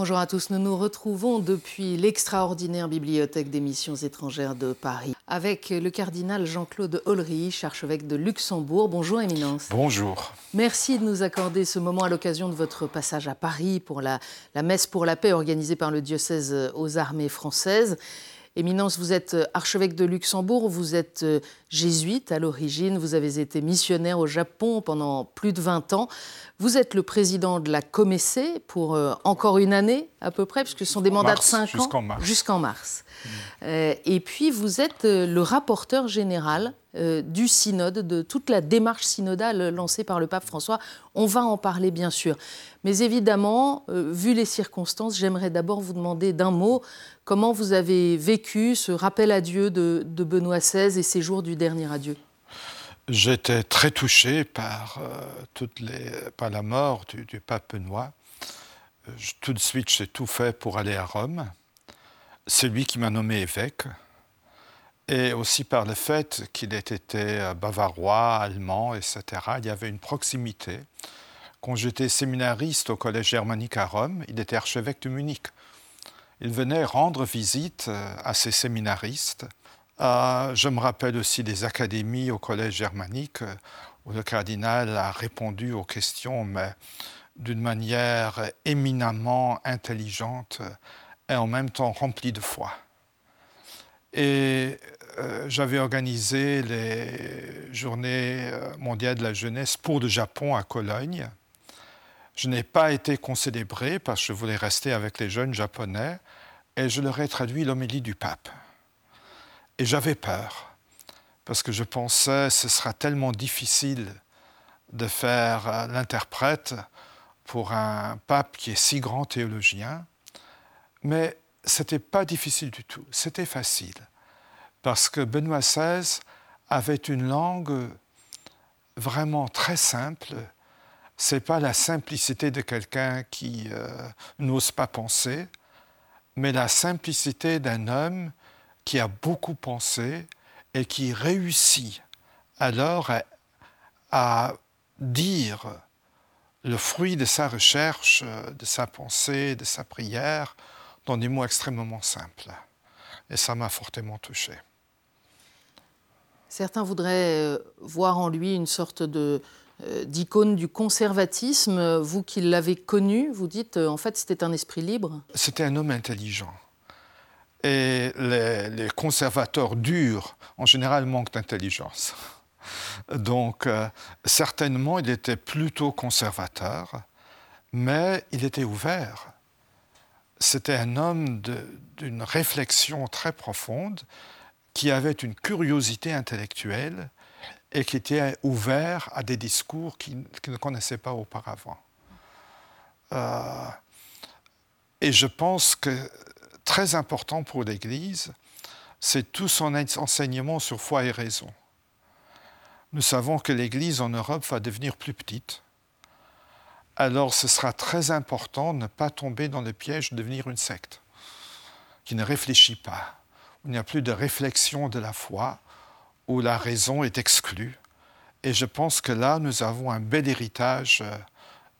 Bonjour à tous, nous nous retrouvons depuis l'extraordinaire bibliothèque des missions étrangères de Paris avec le cardinal Jean-Claude Ulrich, archevêque de Luxembourg. Bonjour Éminence. Bonjour. Merci de nous accorder ce moment à l'occasion de votre passage à Paris pour la, la messe pour la paix organisée par le diocèse aux armées françaises. Éminence, vous êtes archevêque de Luxembourg, vous êtes jésuite à l'origine, vous avez été missionnaire au Japon pendant plus de 20 ans. Vous êtes le président de la Comessé pour euh, encore une année à peu près, puisque ce sont des mandats de 5 ans. Jusqu'en mars. Jusqu'en mars. Euh, et puis vous êtes euh, le rapporteur général euh, du synode, de toute la démarche synodale lancée par le pape François. On va en parler bien sûr. Mais évidemment, euh, vu les circonstances, j'aimerais d'abord vous demander d'un mot comment vous avez vécu ce rappel à Dieu de, Benoît XVI et ses jours du dernier adieu? J'étais très touché par, euh, la mort du, pape Benoît. Tout de suite, j'ai tout fait pour aller à Rome. C'est lui qui m'a nommé évêque. Et aussi par le fait qu'il ait été euh, bavarois, allemand, etc. Il y avait une proximité. Quand j'étais séminariste au Collège germanique à Rome, il était archevêque de Munich. Il venait rendre visite euh, à ses séminaristes. Euh, je me rappelle aussi des académies au Collège germanique où le cardinal a répondu aux questions, mais d'une manière éminemment intelligente et en même temps remplie de foi. Et euh, j'avais organisé les journées euh, mondiales de la jeunesse pour le Japon à Cologne. Je n'ai pas été concélébré parce que je voulais rester avec les jeunes japonais et je leur ai traduit l'homélie du pape. Et j'avais peur parce que je pensais ce sera tellement difficile de faire euh, l'interprète pour un pape qui est si grand théologien. Mais ce n'était pas difficile du tout, c'était facile. Parce que Benoît XVI avait une langue vraiment très simple. Ce n'est pas la simplicité de quelqu'un qui euh, n'ose pas penser, mais la simplicité d'un homme qui a beaucoup pensé et qui réussit alors à, dire le fruit de sa recherche, de sa pensée, de sa prière, dans des mots extrêmement simples. Et ça m'a fortement touché. Certains voudraient euh, voir en lui une sorte euh, d'icône du conservatisme. Vous qui l'avez connu, vous dites euh, en fait c'était un esprit libre. C'était un homme intelligent. Et les, conservateurs durs, en général, manquent d'intelligence. Donc, certainement, il était plutôt conservateur, mais il était ouvert. C'était un homme d'une réflexion très profonde, qui avait une curiosité intellectuelle et qui était ouvert à des discours qu'il ne connaissait pas auparavant. Euh, et je pense que très important pour l'Église, c'est tout son enseignement sur foi et raison. Nous savons que l'Église en Europe va devenir plus petite. Alors ce sera très important de ne pas tomber dans le piège de devenir une secte qui ne réfléchit pas, il n'y a plus de réflexion de la foi, où la raison est exclue. Et je pense que là, nous avons un bel héritage euh,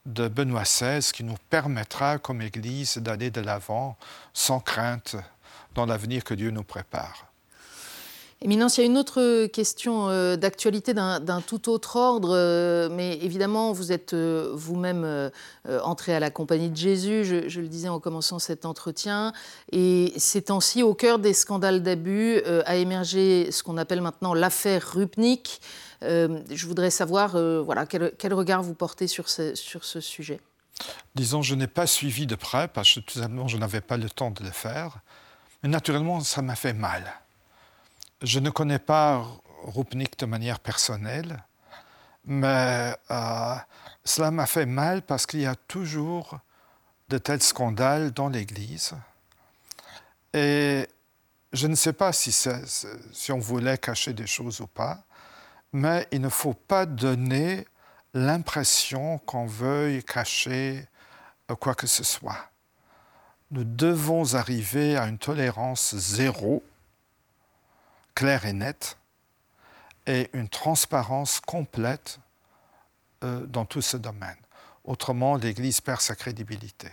de Benoît XVI qui nous permettra, comme Église, d'aller de l'avant sans crainte dans l'avenir que Dieu nous prépare. Éminence, il y a une autre question euh, d'actualité d'un tout autre ordre, euh, mais évidemment, vous êtes euh, vous-même entré à la Compagnie de Jésus, je, le disais en commençant cet entretien, et ces temps-ci, au cœur des scandales d'abus, a émergé ce qu'on appelle maintenant l'affaire Rupnik. Je voudrais savoir voilà, quel, quel regard vous portez sur ce, sur ce sujet? Disons, je n'ai pas suivi de près parce que tout simplement, je n'avais pas le temps de le faire. Mais naturellement, ça m'a fait mal. Je ne connais pas Rupnik de manière personnelle, mais euh, cela m'a fait mal parce qu'il y a toujours de tels scandales dans l'Église. Et je ne sais pas si, on voulait cacher des choses ou pas, mais il ne faut pas donner l'impression qu'on veuille cacher euh, quoi que ce soit. Nous devons arriver à une tolérance zéro, claire et nette, et une transparence complète euh, dans tout ce domaine. Autrement, l'Église perd sa crédibilité.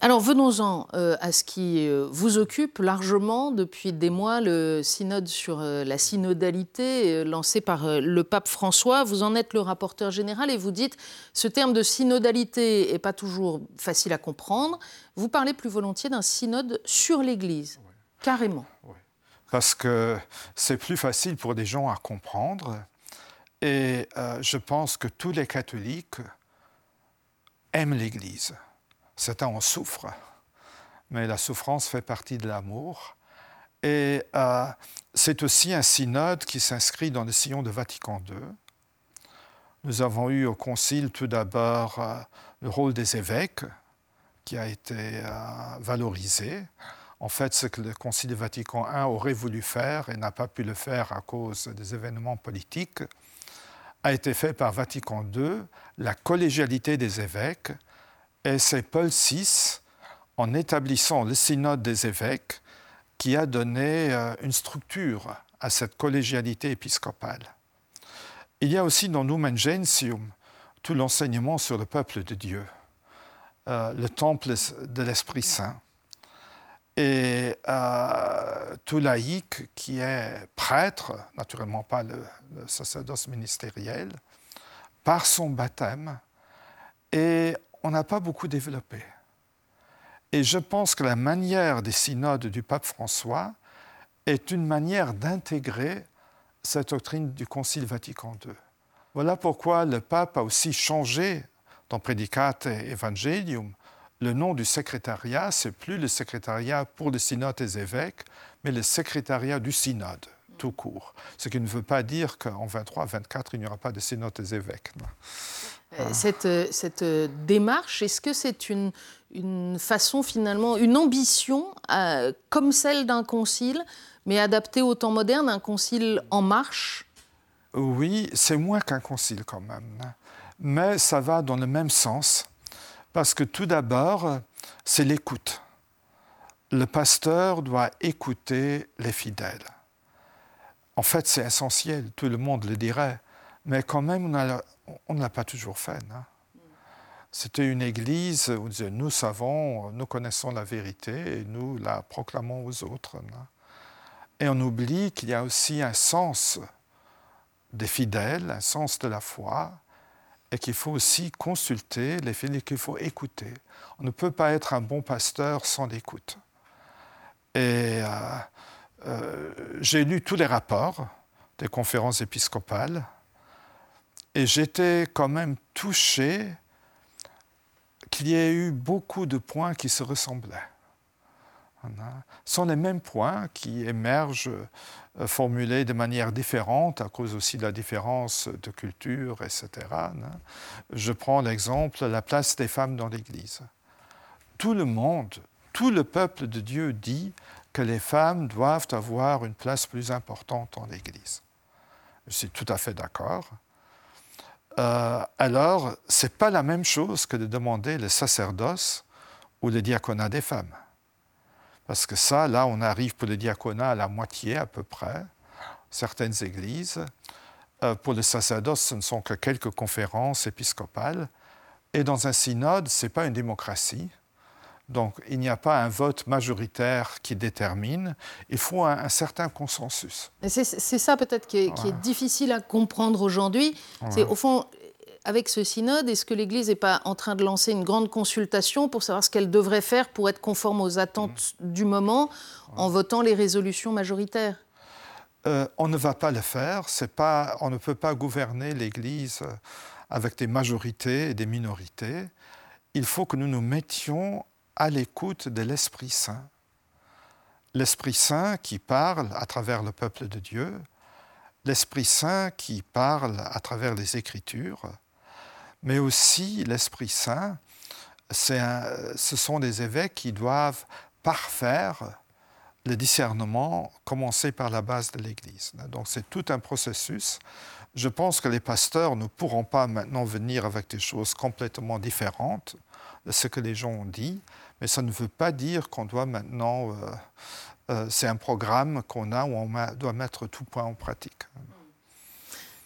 Alors venons-en euh, à ce qui euh, vous occupe largement depuis des mois, le synode sur euh, la synodalité lancé par le pape François. Vous en êtes le rapporteur général et vous dites ce terme de synodalité n'est pas toujours facile à comprendre. Vous parlez plus volontiers d'un synode sur l'Église, carrément. Parce que c'est plus facile pour des gens à comprendre. Et je pense que tous les catholiques aiment l'Église. Certains en souffrent, mais la souffrance fait partie de l'amour. Et euh, c'est aussi un synode qui s'inscrit dans le sillon de Vatican II. Nous avons eu au Concile tout d'abord euh, le rôle des évêques qui a été euh, valorisé. En fait, ce que le Concile Vatican I aurait voulu faire et n'a pas pu le faire à cause des événements politiques, a été fait par Vatican II, la collégialité des évêques, et c'est Paul VI, en établissant le synode des évêques, qui a donné euh, une structure à cette collégialité épiscopale. Il y a aussi dans Numen Gentium tout l'enseignement sur le peuple de Dieu, euh, le temple de l'Esprit Saint, et euh, tout laïc qui est prêtre, naturellement pas le sacerdoce ministériel, par son baptême, et on n'a pas beaucoup développé. Et je pense que la manière des synodes du pape François est une manière d'intégrer cette doctrine du Concile Vatican II. Voilà pourquoi le pape a aussi changé dans Predicate Evangelium le nom du secrétariat, c'est plus le secrétariat pour le synode des évêques, mais le secrétariat du synode, tout court. Ce qui ne veut pas dire qu'en 23-24, il n'y aura pas de synode des évêques. Euh, cette, euh, cette, euh, démarche, est-ce que c'est une, une, façon finalement, une ambition comme celle d'un concile, mais adaptée au temps moderne, un concile en marche? Oui, c'est moins qu'un concile quand même, mais ça va dans le même sens, parce que tout d'abord, c'est l'écoute. Le pasteur doit écouter les fidèles. En fait, c'est essentiel, tout le monde le dirait, mais quand même, on ne l'a pas toujours fait. C'était une église où on disait nous savons, nous connaissons la vérité et nous la proclamons aux autres. Et on oublie qu'il y a aussi un sens des fidèles, un sens de la foi, et qu'il faut aussi consulter les fidèles, qu'il faut écouter. On ne peut pas être un bon pasteur sans l'écoute. Et euh, euh, j'ai lu tous les rapports des conférences épiscopales et j'étais quand même touché qu'il y ait eu beaucoup de points qui se ressemblaient. Sont les mêmes points qui émergent euh, formulés de manière différente à cause aussi de la différence de culture, etc. Je prends l'exemple la place des femmes dans l'Église. Tout le monde, tout le peuple de Dieu dit que les femmes doivent avoir une place plus importante dans l'Église. Je suis tout à fait d'accord. Euh, alors ce n'est pas la même chose que de demander le sacerdoce ou le diaconat des femmes. Parce que ça, là, on arrive pour le diaconat à la moitié à peu près, certaines églises. Euh, pour le sacerdoce, ce ne sont que quelques conférences épiscopales. Et dans un synode, ce n'est pas une démocratie. Donc il n'y a pas un vote majoritaire qui détermine, il faut un, certain consensus. C'est ça peut-être qui, est difficile à comprendre aujourd'hui. C'est au fond, avec ce synode, est-ce que l'Église n'est pas en train de lancer une grande consultation pour savoir ce qu'elle devrait faire pour être conforme aux attentes mm. du moment en votant les résolutions majoritaires? Euh, On ne va pas le faire. Pas, on ne peut pas gouverner l'Église avec des majorités et des minorités. Il faut que nous nous mettions à l'écoute de l'Esprit Saint. L'Esprit Saint qui parle à travers le peuple de Dieu, l'Esprit Saint qui parle à travers les Écritures, mais aussi l'Esprit Saint, ce sont des évêques qui doivent parfaire le discernement, commencer par la base de l'Église. Donc c'est tout un processus. Je pense que les pasteurs ne pourront pas maintenant venir avec des choses complètement différentes de ce que les gens ont dit, mais ça ne veut pas dire qu'on doit maintenant... Euh, euh, c'est un programme qu'on a où on doit mettre tout point en pratique.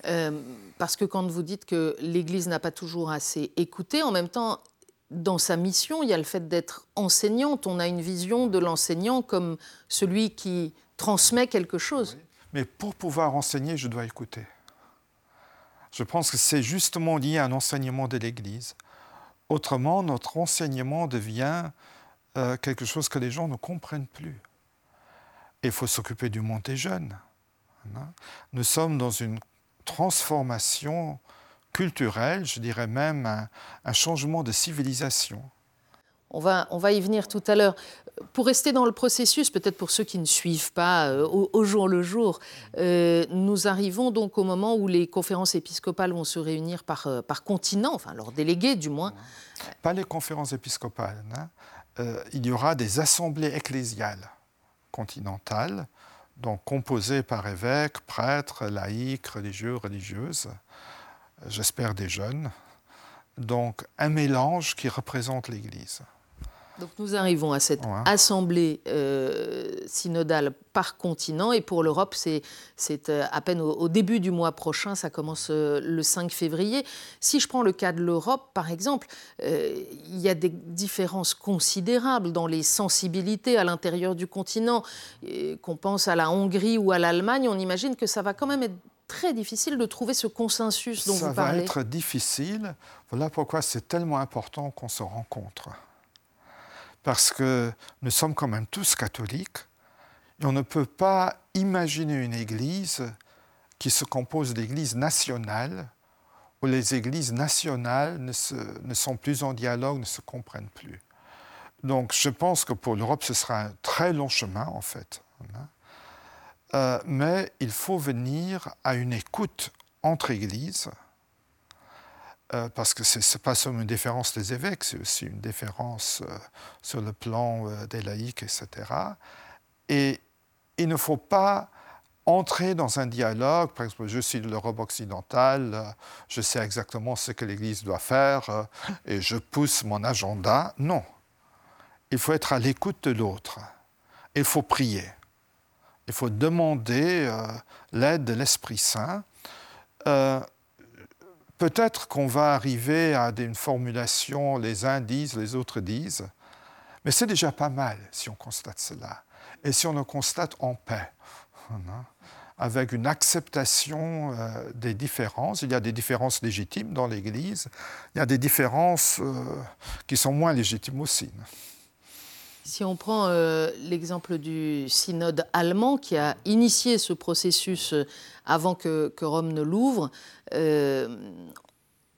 Euh, parce que quand vous dites que l'Église n'a pas toujours assez écouté, en même temps, dans sa mission, il y a le fait d'être enseignante. On a une vision de l'enseignant comme celui qui transmet quelque chose. Mais pour pouvoir enseigner, je dois écouter. Je pense que c'est justement lié à un enseignement de l'Église. Autrement, notre enseignement devient euh, quelque chose que les gens ne comprennent plus. il faut s'occuper du monde des jeunes. Hein. Nous sommes dans une transformation culturelle, je dirais même un, changement de civilisation. On va, on va, y venir tout à l'heure. Pour rester dans le processus, peut-être pour ceux qui ne suivent pas euh, au, jour le jour, euh, nous arrivons donc au moment où les conférences épiscopales vont se réunir par, euh, par continent, enfin leurs délégués du moins. Pas les conférences épiscopales. Hein. il y aura des assemblées ecclésiales continentales donc composé par évêques, prêtres, laïcs, religieux, religieuses, j'espère des jeunes. Donc un mélange qui représente l'Église. Donc nous arrivons à cette assemblée euh, synodale par continent et pour l'Europe, c'est euh, à peine au, début du mois prochain, ça commence euh, le 5 février. Si je prends le cas de l'Europe, par exemple, il y a des différences considérables dans les sensibilités à l'intérieur du continent. Qu'on pense à la Hongrie ou à l'Allemagne, on imagine que ça va quand même être très difficile de trouver ce consensus dont vous parlez. Ça va être difficile. Voilà pourquoi c'est tellement important qu'on se rencontre parce que nous sommes quand même tous catholiques, et on ne peut pas imaginer une Église qui se compose d'églises nationales, où les églises nationales ne, sont plus en dialogue, ne se comprennent plus. Donc je pense que pour l'Europe, ce sera un très long chemin, en fait. Euh, mais il faut venir à une écoute entre églises, euh, parce que ce n'est pas seulement une différence des évêques, c'est aussi une différence euh, sur le plan euh, des laïcs, etc. Et il ne faut pas entrer dans un dialogue, par exemple, je suis de l'Europe occidentale, je sais exactement ce que l'Église doit faire et je pousse mon agenda. Non. Il faut être à l'écoute de l'autre. Il faut prier. Il faut demander l'aide de l'Esprit Saint. Peut-être qu'on va arriver à une formulation, les uns disent, les autres disent, mais c'est déjà pas mal si on constate cela. Et si on le constate en paix, hein, avec une acceptation euh, des différences. Il y a des différences légitimes dans l'Église, il y a des différences euh, qui sont moins légitimes aussi. Si on prend euh, l'exemple du synode allemand qui a initié ce processus avant que, Rome ne l'ouvre, euh,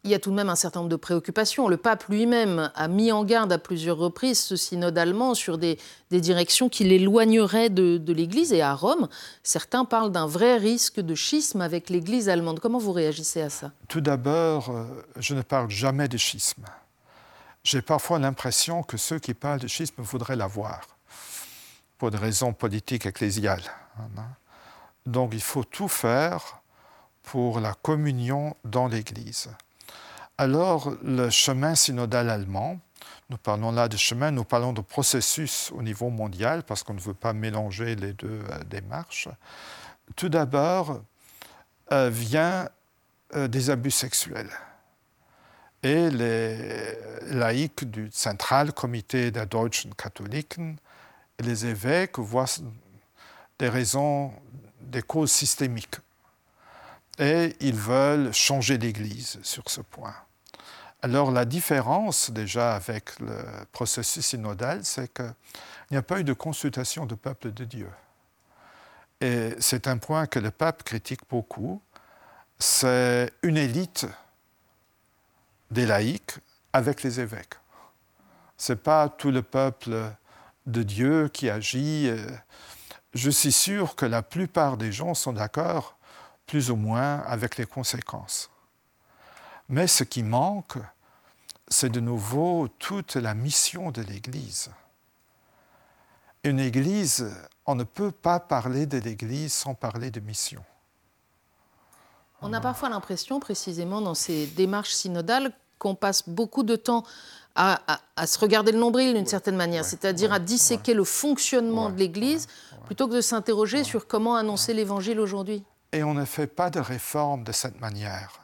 il y a tout de même un certain nombre de préoccupations. Le pape lui-même a mis en garde à plusieurs reprises ce synode allemand sur des, directions qui l'éloigneraient de, l'Église. Et à Rome, certains parlent d'un vrai risque de schisme avec l'Église allemande. Comment vous réagissez à ça? Tout d'abord, euh, je ne parle jamais de schisme. J'ai parfois l'impression que ceux qui parlent de schisme voudraient l'avoir, pour des raisons politiques ecclésiales. Hein. Donc il faut tout faire pour la communion dans l'Église. Alors le chemin synodal allemand, nous parlons là de chemin, nous parlons de processus au niveau mondial parce qu'on ne veut pas mélanger les deux euh, démarches. Tout d'abord euh, vient euh, des abus sexuels. Et les laïcs du Central Comité der Deutschen Katholiken et les évêques voient des raisons des causes systémiques. Et ils veulent changer l'Église sur ce point. Alors la différence déjà avec le processus synodal, c'est qu'il n'y a pas eu de consultation du peuple de Dieu. Et c'est un point que le pape critique beaucoup. C'est une élite des laïcs avec les évêques. Ce n'est pas tout le peuple de Dieu qui agit. Euh, je suis sûr que la plupart des gens sont d'accord, plus ou moins, avec les conséquences. Mais ce qui manque, c'est de nouveau toute la mission de l'Église. Une Église, on ne peut pas parler de l'Église sans parler de mission. On a parfois l'impression, précisément dans ces démarches synodales, qu'on passe beaucoup de temps à, se regarder le nombril d'une certaine manière, c'est-à-dire à disséquer le fonctionnement de l'Église plutôt que de s'interroger sur comment annoncer l'Évangile aujourd'hui. Et on ne fait pas de réformes de cette manière.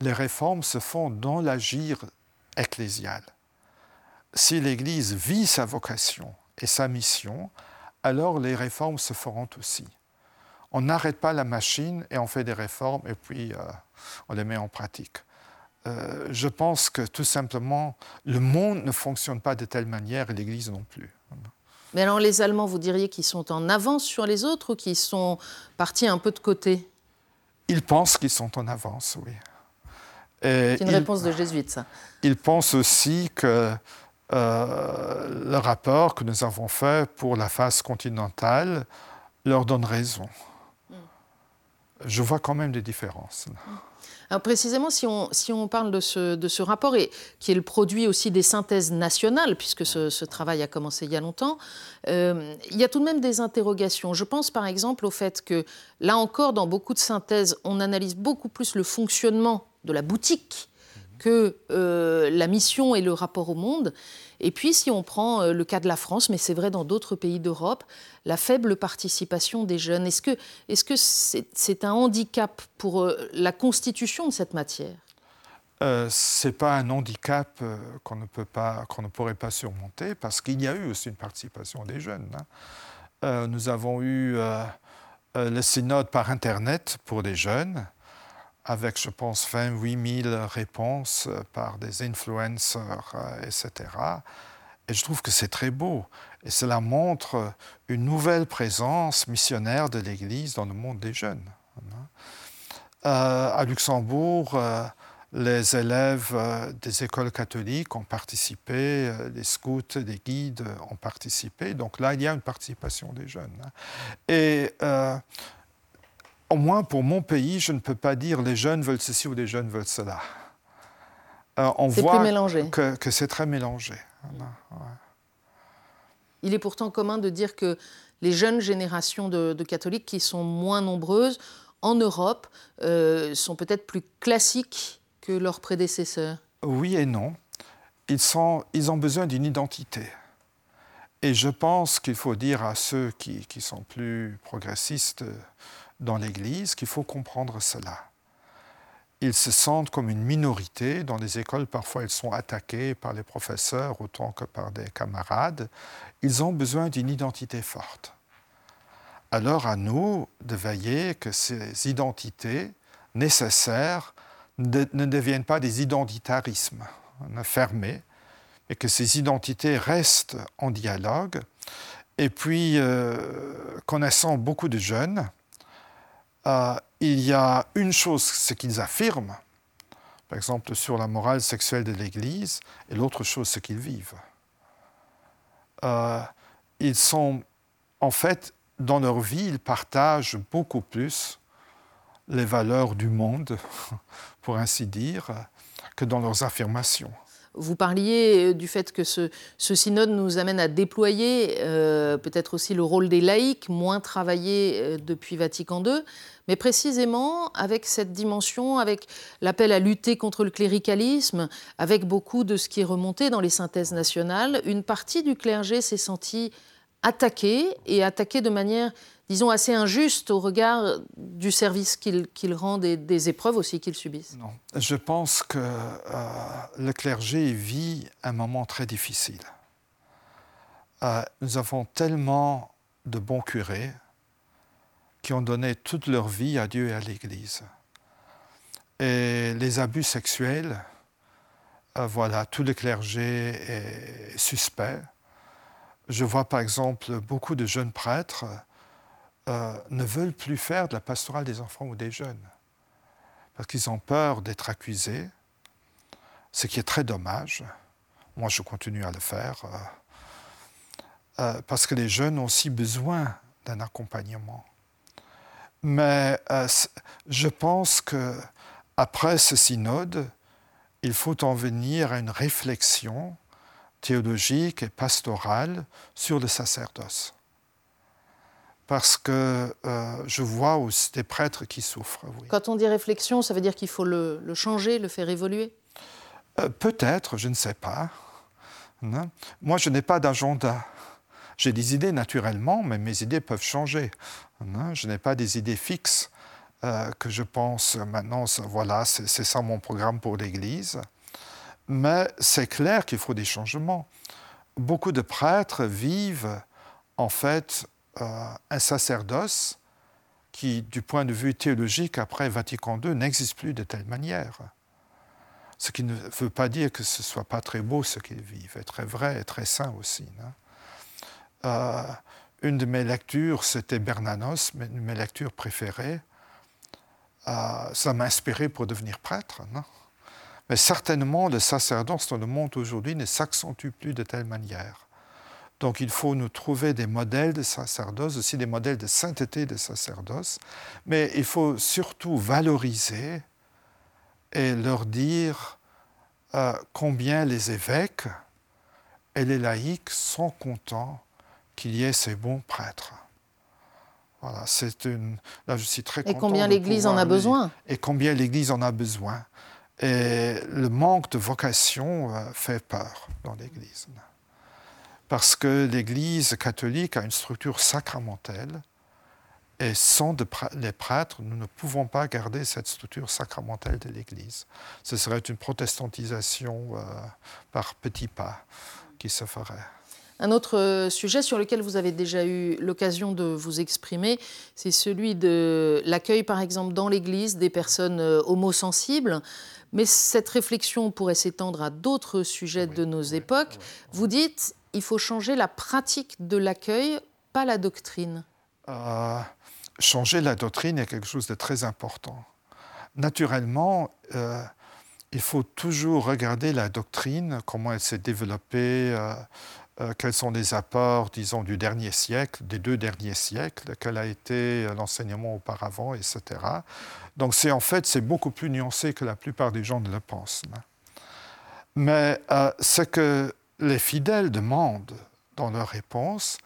Les réformes se font dans l'agir ecclésiale. Si l'Église vit sa vocation et sa mission, alors les réformes se feront aussi. On n'arrête pas la machine et on fait des réformes et puis euh, on les met en pratique. Euh, je pense que tout simplement, le monde ne fonctionne pas de telle manière et l'Église non plus. Mais alors les Allemands, vous diriez qu'ils sont en avance sur les autres ou qu'ils sont partis un peu de côté? Ils pensent qu'ils sont en avance, oui. C'est une réponse de jésuite, ça. Ils pensent aussi que euh, le rapport que nous avons fait pour la phase continentale leur donne raison. Je vois quand même des différences. Alors précisément, si on, si on parle de ce, de ce, rapport, et qui est le produit aussi des synthèses nationales, puisque ce, travail a commencé il y a longtemps, euh, il y a tout de même des interrogations. Je pense par exemple au fait que, là encore, dans beaucoup de synthèses, on analyse beaucoup plus le fonctionnement de la boutique que euh, la mission et le rapport au monde. Et puis, si on prend euh, le cas de la France, mais c'est vrai dans d'autres pays d'Europe, la faible participation des jeunes, est-ce que c'est -ce c'est un handicap pour euh, la constitution de cette matière? Euh, Ce n'est pas un handicap qu'on ne, peut pas, qu'on ne pourrait pas surmonter, parce qu'il y a eu aussi une participation des jeunes. Hein. nous avons eu le synode par Internet pour les jeunes avec, je pense, 28 000 réponses euh, par des influenceurs, euh, etc. Et je trouve que c'est très beau. Et cela montre une nouvelle présence missionnaire de l'Église dans le monde des jeunes. Euh, à Luxembourg, les élèves des écoles catholiques ont participé, les scouts, les guides ont participé. Donc là, il y a une participation des jeunes. Hein. Et au moins pour mon pays, je ne peux pas dire les jeunes veulent ceci ou les jeunes veulent cela. Euh, on voit que, c'est très mélangé. Il est pourtant commun de dire que les jeunes générations de, catholiques, qui sont moins nombreuses en Europe, euh, sont peut-être plus classiques que leurs prédécesseurs. Oui et non. Ils, sont, ils ont besoin d'une identité. Et je pense qu'il faut dire à ceux qui, qui sont plus progressistes dans l'Église qu'il faut comprendre cela. Ils se sentent comme une minorité. Dans les écoles, parfois, ils sont attaqués par les professeurs autant que par des camarades. Ils ont besoin d'une identité forte. Alors à nous de veiller que ces identités nécessaires ne deviennent pas des identitarismes fermés, et que ces identités restent en dialogue. Et puis, euh, connaissant beaucoup de jeunes, euh, il y a une chose, c'est qu'ils affirment, par exemple sur la morale sexuelle de l'Église, et l'autre chose, c'est qu'ils vivent. Euh, ils sont, en fait, dans leur vie, ils partagent beaucoup plus les valeurs du monde, pour ainsi dire, que dans leurs affirmations. Vous parliez euh, du fait que ce, synode nous amène à déployer euh, peut-être aussi le rôle des laïcs, moins travaillé euh, depuis Vatican II, mais précisément avec cette dimension, avec l'appel à lutter contre le cléricalisme, avec beaucoup de ce qui est remonté dans les synthèses nationales, une partie du clergé s'est sentie attaquée et attaquée de manière disons, assez injuste au regard du service qu'ils rendent et des épreuves aussi qu'ils subissent Non, je pense que euh, le clergé vit un moment très difficile. Euh, nous avons tellement de bons curés qui ont donné toute leur vie à Dieu et à l'Église. Et les abus sexuels, euh, voilà, tout le clergé est suspect. Je vois par exemple beaucoup de jeunes prêtres euh, ne veulent plus faire de la pastorale des enfants ou des jeunes, parce qu'ils ont peur d'être accusés, ce qui est très dommage. Moi, je continue à le faire, euh, euh, parce que les jeunes ont aussi besoin d'un accompagnement. Mais je pense que après ce synode, il faut en venir à une réflexion théologique et pastorale sur le sacerdoce parce que euh, je vois aussi des prêtres qui souffrent. Quand on dit réflexion, ça veut dire qu'il faut le, changer, le faire évoluer? Euh, Peut-être, je ne sais pas. Moi, je n'ai pas d'agenda. J'ai des idées naturellement, mais mes idées peuvent changer. Je n'ai pas des idées fixes euh, que je pense maintenant, voilà, c'est ça mon programme pour l'Église. Mais c'est clair qu'il faut des changements. Beaucoup de prêtres vivent en fait un sacerdoce qui, du point de vue théologique, après Vatican II, n'existe plus de telle manière. Ce qui ne veut pas dire que ce ne soit pas très beau ce qu'ils vivent, et très vrai et très sain aussi. Hein. Euh, une de mes lectures, c'était Bernanos, une de mes lectures préférées. Euh, ça m'a inspiré pour devenir prêtre. Non Mais certainement, le sacerdoce dans le monde aujourd'hui ne s'accentue plus de telle manière. Donc il faut nous trouver des modèles de sacerdoce, aussi des modèles de sainteté de sacerdoce, mais il faut surtout valoriser et leur dire euh, combien les évêques et les laïcs sont contents qu'il y ait ces bons prêtres. Voilà, c'est une. Là, je suis très Et combien l'Église en a besoin? Et combien l'Église en a besoin? Et le manque de vocation euh, fait peur dans l'Église. Parce que l'Église catholique a une structure sacramentelle et sans les prêtres, nous ne pouvons pas garder cette structure sacramentelle de l'Église. Ce serait une protestantisation euh, par petits pas qui se ferait. Un autre euh, sujet sur lequel vous avez déjà eu l'occasion de vous exprimer, c'est celui de l'accueil, par exemple, dans l'Église des personnes euh, homosensibles. Mais cette réflexion pourrait s'étendre à d'autres sujets de nos époques. Vous dites, il faut changer la pratique de l'accueil, pas la doctrine changer la doctrine est quelque chose de très important. Naturellement, euh, il faut toujours regarder la doctrine, comment elle s'est développée, euh, euh, quels sont les apports, disons, du dernier siècle, des deux derniers siècles, quel a été l'enseignement auparavant, etc. Donc c'est en fait, c'est beaucoup plus nuancé que la plupart des gens ne le pensent. Mais ce que les fidèles demandent dans leur réponse,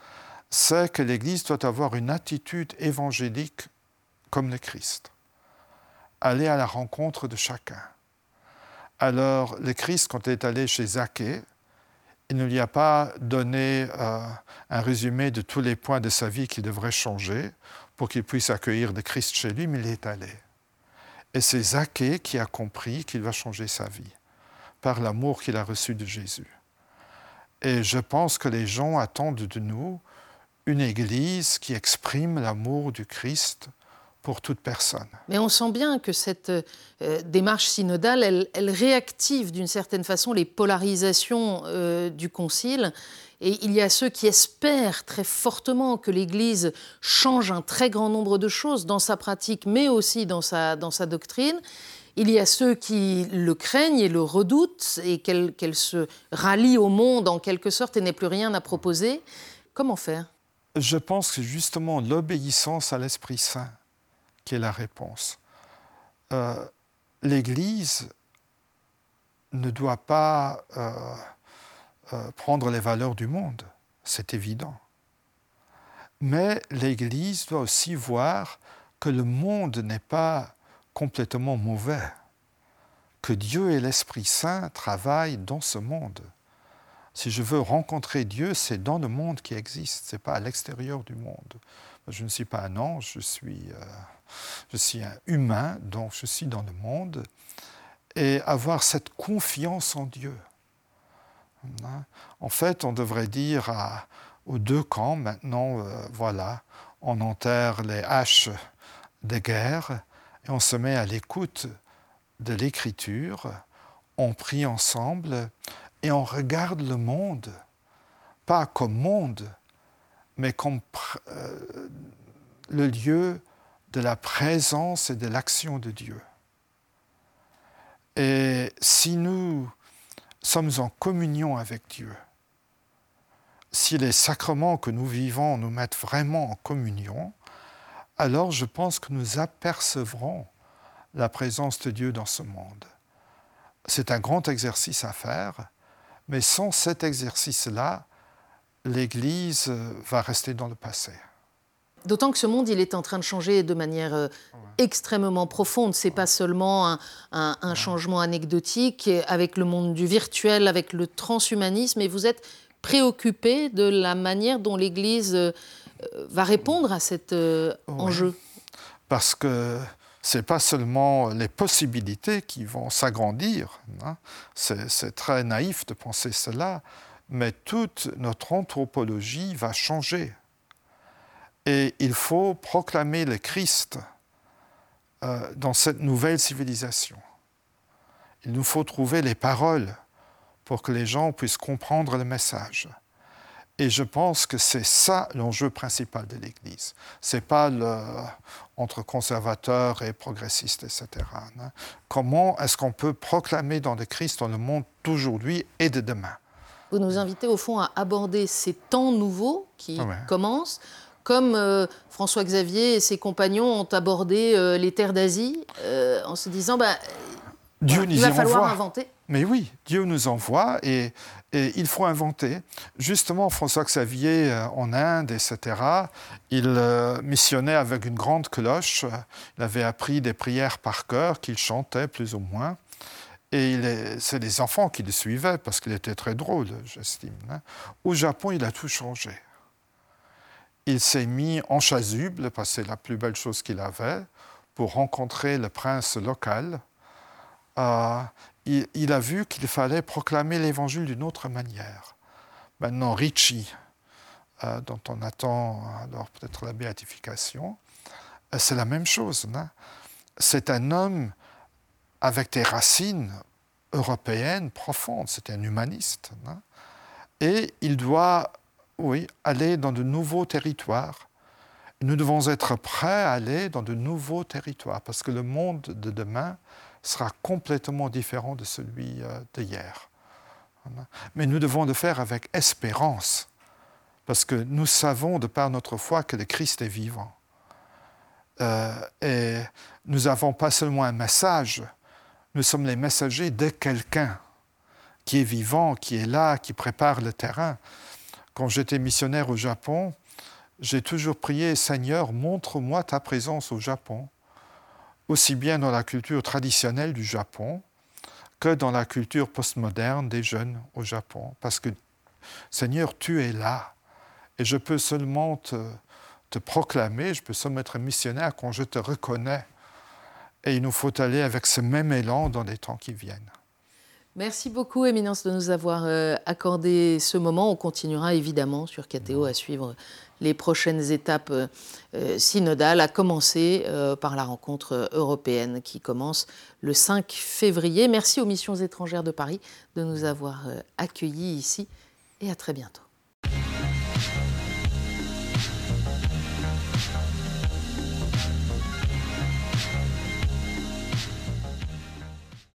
c'est que l'Église doit avoir une attitude évangélique comme le Christ. Aller à la rencontre de chacun. Alors, le Christ, quand il est allé chez Zacchée, il ne lui a pas donné euh, un résumé de tous les points de sa vie qu'il devrait changer pour qu'il puisse accueillir le Christ chez lui, mais il est allé. Et c'est Zacchée qui a compris qu'il va changer sa vie par l'amour qu'il a reçu de Jésus. Et je pense que les gens attendent de nous une Église qui exprime l'amour du Christ pour toute personne. Mais on sent bien que cette euh, démarche synodale, elle, réactive d'une certaine façon les polarisations euh, du Concile. Et il y a ceux qui espèrent très fortement que l'Église change un très grand nombre de choses dans sa pratique, mais aussi dans sa, dans sa doctrine. Il y a ceux qui le craignent et le redoutent, et qu'elle se rallie au monde en quelque sorte et n'ait plus rien à proposer. Comment faire? Je pense que justement l'obéissance à l'Esprit Saint qui est la réponse. Euh, L'Église ne doit pas euh, euh, prendre les valeurs du monde, c'est évident. Mais l'Église doit aussi voir que le monde n'est pas complètement mauvais, que Dieu et l'Esprit Saint travaillent dans ce monde. Si je veux rencontrer Dieu, c'est dans le monde qui existe, ce n'est pas à l'extérieur du monde. Je ne suis pas un ange, je suis, euh, je suis un humain, donc je suis dans le monde. Et avoir cette confiance en Dieu. Hein? En fait, on devrait dire aux deux camps, maintenant, euh, voilà, on enterre les haches des guerres on se met à l'écoute de l'Écriture, on prie ensemble et on regarde le monde, pas comme monde, mais comme euh, le lieu de la présence et de l'action de Dieu. Et si nous sommes en communion avec Dieu, si les sacrements que nous vivons nous mettent vraiment en communion, alors je pense que nous apercevrons la présence de Dieu dans ce monde. C'est un grand exercice à faire, mais sans cet exercice-là, l'Église euh, va rester dans le passé. D'autant que ce monde, il est en train de changer de manière euh, extrêmement profonde. C'est pas seulement un, changement anecdotique avec le monde du virtuel, avec le transhumanisme. Et vous êtes préoccupé de la manière dont l'Église euh, va répondre à cet enjeu. Parce que Ce n'est pas seulement les possibilités qui vont s'agrandir, hein. c'est très naïf de penser cela, mais toute notre anthropologie va changer. Et il faut proclamer le Christ euh, dans cette nouvelle civilisation. Il nous faut trouver les paroles pour que les gens puissent comprendre le message. Et je pense que c'est ça l'enjeu principal de l'Église. Ce n'est pas le, entre conservateurs et progressistes, etc. Hein. Comment est-ce qu'on peut proclamer dans le Christ dans le monde d'aujourd'hui et de demain? Vous nous invitez au fond à aborder ces temps nouveaux qui commencent, comme euh, François Xavier et ses compagnons ont abordé euh, les terres d'Asie, euh, en se disant bah, Dieu il va falloir inventer. Mais oui, Dieu nous envoie et, il faut inventer. Justement, François Xavier euh, en Inde, etc., il euh, missionnait avec une grande cloche. Il avait appris des prières par cœur qu'il chantait plus ou moins. Et c'est les enfants qui le suivaient parce qu'il était très drôle, j'estime. Hein. Au Japon, il a tout changé. Il s'est mis en chasuble, parce que c'est la plus belle chose qu'il avait, pour rencontrer le prince local. Euh, il, a vu qu'il fallait proclamer l'évangile d'une autre manière. Maintenant, Ricci, euh, dont on attend alors peut-être la béatification, euh, c'est la même chose. Hein. C'est un homme avec des racines européennes profondes, c'est un humaniste. Hein. et il doit, oui, aller dans de nouveaux territoires. Nous devons être prêts à aller dans de nouveaux territoires, parce que le monde de demain, sera complètement différent de celui euh, d'hier. Mais nous devons le faire avec espérance, parce que nous savons de par notre foi que le Christ est vivant. Euh, et nous n'avons pas seulement un message, nous sommes les messagers de quelqu'un qui est vivant, qui est là, qui prépare le terrain. Quand j'étais missionnaire au Japon, j'ai toujours prié, Seigneur, montre-moi ta présence au Japon aussi bien dans la culture traditionnelle du Japon que dans la culture postmoderne des jeunes au Japon. Parce que, Seigneur, tu es là. Et je peux seulement te, proclamer, je peux seulement être missionnaire quand je te reconnais. Et il nous faut aller avec ce même élan dans les temps qui viennent. Merci beaucoup, Éminence, de nous avoir euh, accordé ce moment. On continuera évidemment sur KTO à suivre les prochaines étapes euh, euh, synodales, à commencer par la rencontre européenne qui commence le 5 février. Merci aux missions étrangères de Paris de nous avoir accueillis ici et à très bientôt.